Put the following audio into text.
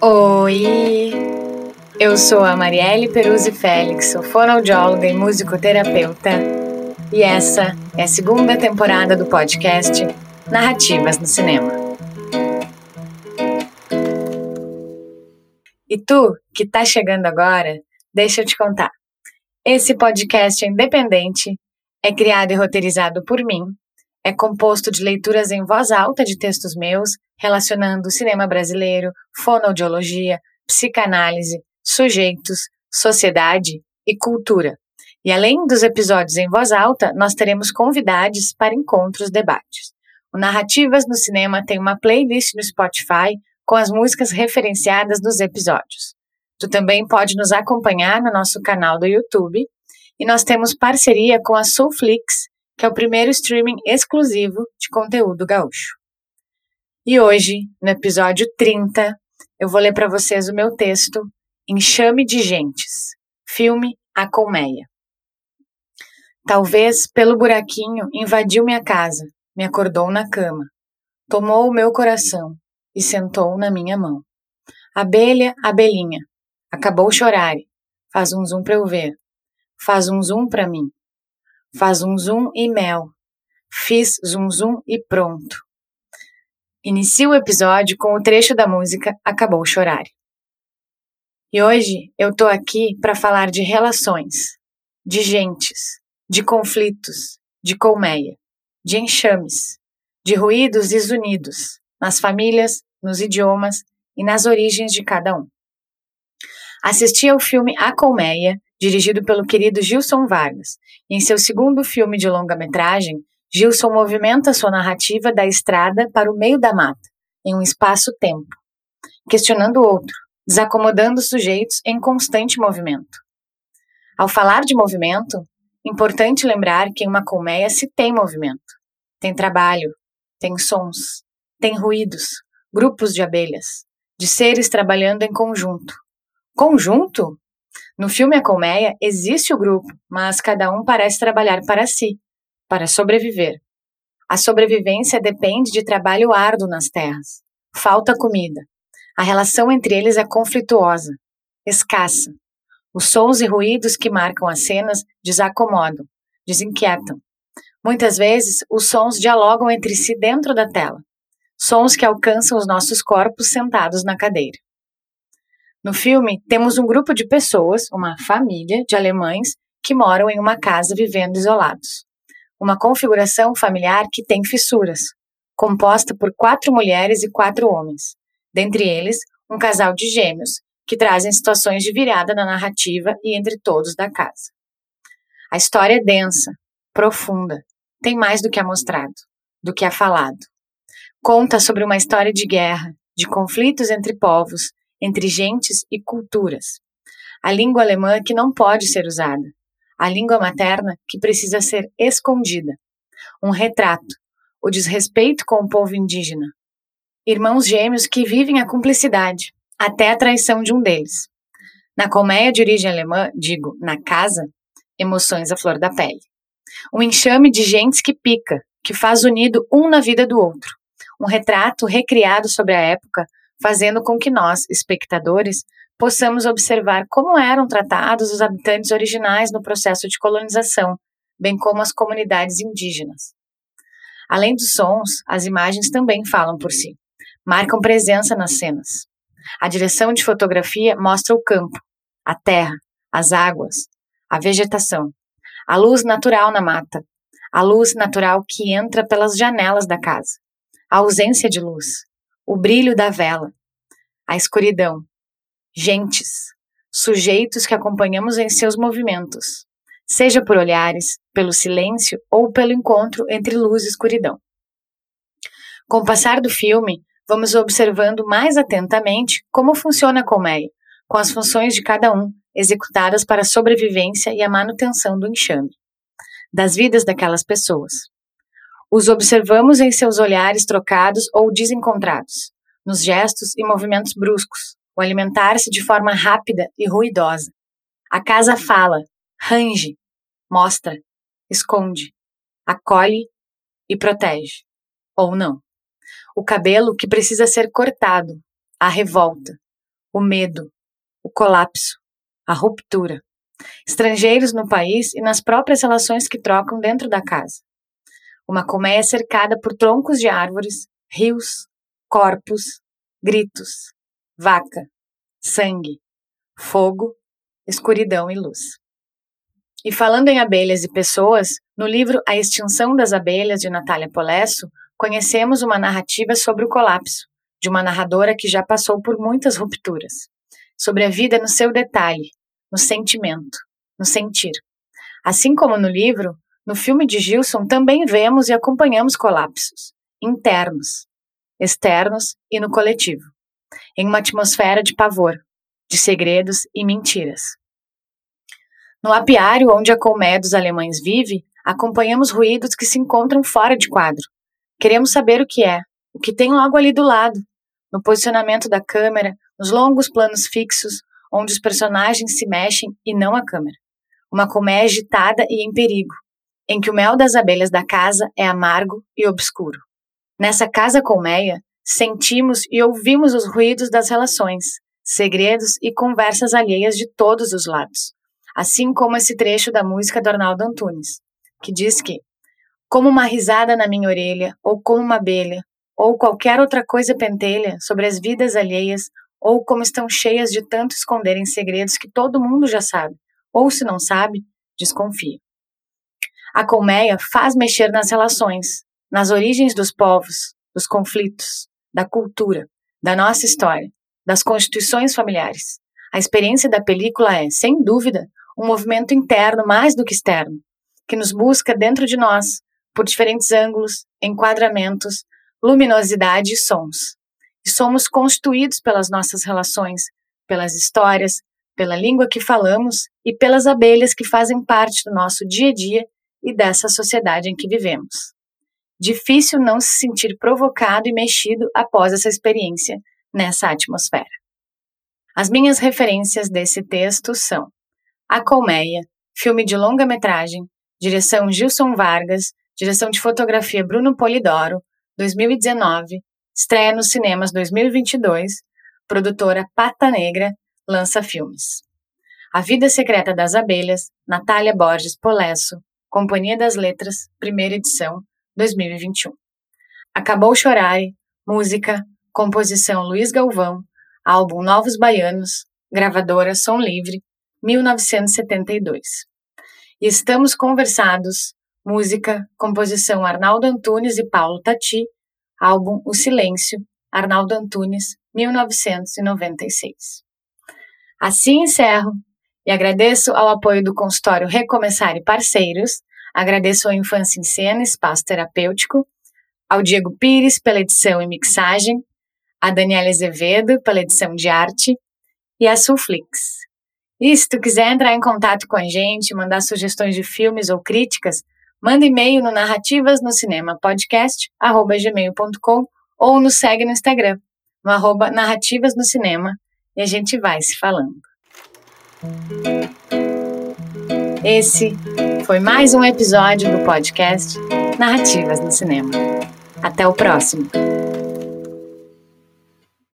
Oi! Eu sou a Marielle Peruzzi Félix, sou fonoaudióloga e musicoterapeuta, e essa é a segunda temporada do podcast Narrativas no Cinema. E tu, que tá chegando agora, deixa eu te contar. Esse podcast independente, é criado e roteirizado por mim, é composto de leituras em voz alta de textos meus, relacionando cinema brasileiro, fonoaudiologia, psicanálise, sujeitos, sociedade e cultura. E além dos episódios em voz alta, nós teremos convidados para encontros debates. O Narrativas no Cinema tem uma playlist no Spotify com as músicas referenciadas nos episódios. Tu também pode nos acompanhar no nosso canal do YouTube e nós temos parceria com a Soulflix, que é o primeiro streaming exclusivo de conteúdo gaúcho. E hoje, no episódio 30, eu vou ler para vocês o meu texto Enxame de Gentes, filme A Colmeia. Talvez pelo buraquinho invadiu minha casa, me acordou na cama, tomou o meu coração e sentou na minha mão. Abelha, abelhinha, acabou chorar, faz um zoom para eu ver, faz um zoom para mim, faz um zoom e mel, fiz zoom zoom e pronto. Inicio o episódio com o trecho da música Acabou Chorar. E hoje eu tô aqui para falar de relações, de gentes, de conflitos, de colmeia, de enxames, de ruídos desunidos nas famílias, nos idiomas e nas origens de cada um. Assisti ao filme A Colmeia, dirigido pelo querido Gilson Vargas. Em seu segundo filme de longa-metragem, Gilson movimenta sua narrativa da estrada para o meio da mata, em um espaço-tempo, questionando o outro, desacomodando sujeitos em constante movimento. Ao falar de movimento, importante lembrar que em uma colmeia se tem movimento. Tem trabalho, tem sons, tem ruídos, grupos de abelhas, de seres trabalhando em conjunto. Conjunto? No filme A Colmeia existe o grupo, mas cada um parece trabalhar para si, para sobreviver. A sobrevivência depende de trabalho árduo nas terras. Falta comida, a relação entre eles é conflituosa, escassa. Os sons e ruídos que marcam as cenas desacomodam, desinquietam. Muitas vezes, os sons dialogam entre si dentro da tela, sons que alcançam os nossos corpos sentados na cadeira. No filme, temos um grupo de pessoas, uma família de alemães, que moram em uma casa vivendo isolados. Uma configuração familiar que tem fissuras, composta por quatro mulheres e quatro homens dentre eles um casal de gêmeos, que trazem situações de virada na narrativa e entre todos da casa. A história é densa, profunda, tem mais do que é mostrado, do que é falado. Conta sobre uma história de guerra, de conflitos entre povos, entre gentes e culturas. A língua alemã que não pode ser usada, a língua materna que precisa ser escondida. Um retrato, o desrespeito com o povo indígena, irmãos gêmeos que vivem a cumplicidade, até a traição de um deles. Na colmeia de origem alemã, digo, na casa, emoções à flor da pele. Um enxame de gentes que pica, que faz unido um na vida do outro. Um retrato recriado sobre a época, fazendo com que nós, espectadores, possamos observar como eram tratados os habitantes originais no processo de colonização, bem como as comunidades indígenas. Além dos sons, as imagens também falam por si marcam presença nas cenas. A direção de fotografia mostra o campo, a terra, as águas, a vegetação, a luz natural na mata, a luz natural que entra pelas janelas da casa, a ausência de luz, o brilho da vela, a escuridão, gentes, sujeitos que acompanhamos em seus movimentos, seja por olhares, pelo silêncio ou pelo encontro entre luz e escuridão. Com o passar do filme, vamos observando mais atentamente como funciona a colmeia, com as funções de cada um executadas para a sobrevivência e a manutenção do enxame, das vidas daquelas pessoas. Os observamos em seus olhares trocados ou desencontrados, nos gestos e movimentos bruscos, o alimentar-se de forma rápida e ruidosa. A casa fala, range, mostra, esconde, acolhe e protege. ou não. O cabelo que precisa ser cortado, a revolta, o medo, o colapso, a ruptura. Estrangeiros no país e nas próprias relações que trocam dentro da casa. Uma colmeia cercada por troncos de árvores, rios, corpos, gritos, vaca, sangue, fogo, escuridão e luz. E falando em abelhas e pessoas, no livro A Extinção das Abelhas de Natália Polesso, conhecemos uma narrativa sobre o colapso, de uma narradora que já passou por muitas rupturas, sobre a vida no seu detalhe, no sentimento, no sentir. Assim como no livro, no filme de Gilson também vemos e acompanhamos colapsos, internos, externos e no coletivo, em uma atmosfera de pavor, de segredos e mentiras. No apiário onde a colmeia dos alemães vive, acompanhamos ruídos que se encontram fora de quadro. Queremos saber o que é, o que tem logo ali do lado, no posicionamento da câmera, nos longos planos fixos, onde os personagens se mexem e não a câmera. Uma colmeia agitada e em perigo, em que o mel das abelhas da casa é amargo e obscuro. Nessa casa colmeia, sentimos e ouvimos os ruídos das relações, segredos e conversas alheias de todos os lados, assim como esse trecho da música do Arnaldo Antunes, que diz que, como uma risada na minha orelha, ou como uma abelha, ou qualquer outra coisa pentelha sobre as vidas alheias, ou como estão cheias de tanto esconderem segredos que todo mundo já sabe, ou se não sabe, desconfia. A colmeia faz mexer nas relações, nas origens dos povos, dos conflitos, da cultura, da nossa história, das constituições familiares. A experiência da película é, sem dúvida, um movimento interno mais do que externo, que nos busca dentro de nós, por diferentes ângulos, enquadramentos, luminosidade e sons. E somos constituídos pelas nossas relações, pelas histórias, pela língua que falamos e pelas abelhas que fazem parte do nosso dia a dia e dessa sociedade em que vivemos. Difícil não se sentir provocado e mexido após essa experiência nessa atmosfera. As minhas referências desse texto são A Colmeia, filme de longa-metragem, direção Gilson Vargas, direção de fotografia Bruno Polidoro, 2019, estreia nos cinemas 2022, produtora Pata Negra, lança filmes. A Vida Secreta das Abelhas, Natália Borges Polesso, Companhia das Letras, primeira edição, 2021. Acabou Chorar, música, composição Luiz Galvão, álbum Novos Baianos, gravadora Som Livre, 1972. E estamos conversados, música, composição Arnaldo Antunes e Paulo Tati, álbum O Silêncio, Arnaldo Antunes, 1996. Assim encerro e agradeço ao apoio do consultório Recomeçar e parceiros, agradeço ao Infância em Cena, Espaço Terapêutico, ao Diego Pires pela edição e mixagem, a Daniela Azevedo pela edição de arte e a Sulflix. E se tu quiser entrar em contato com a gente, mandar sugestões de filmes ou críticas, manda e-mail no narrativas no cinema podcast gmail.com ou nos segue no Instagram, no arroba narrativas no cinema, e a gente vai se falando. Esse foi mais um episódio do podcast Narrativas no Cinema. Até o próximo!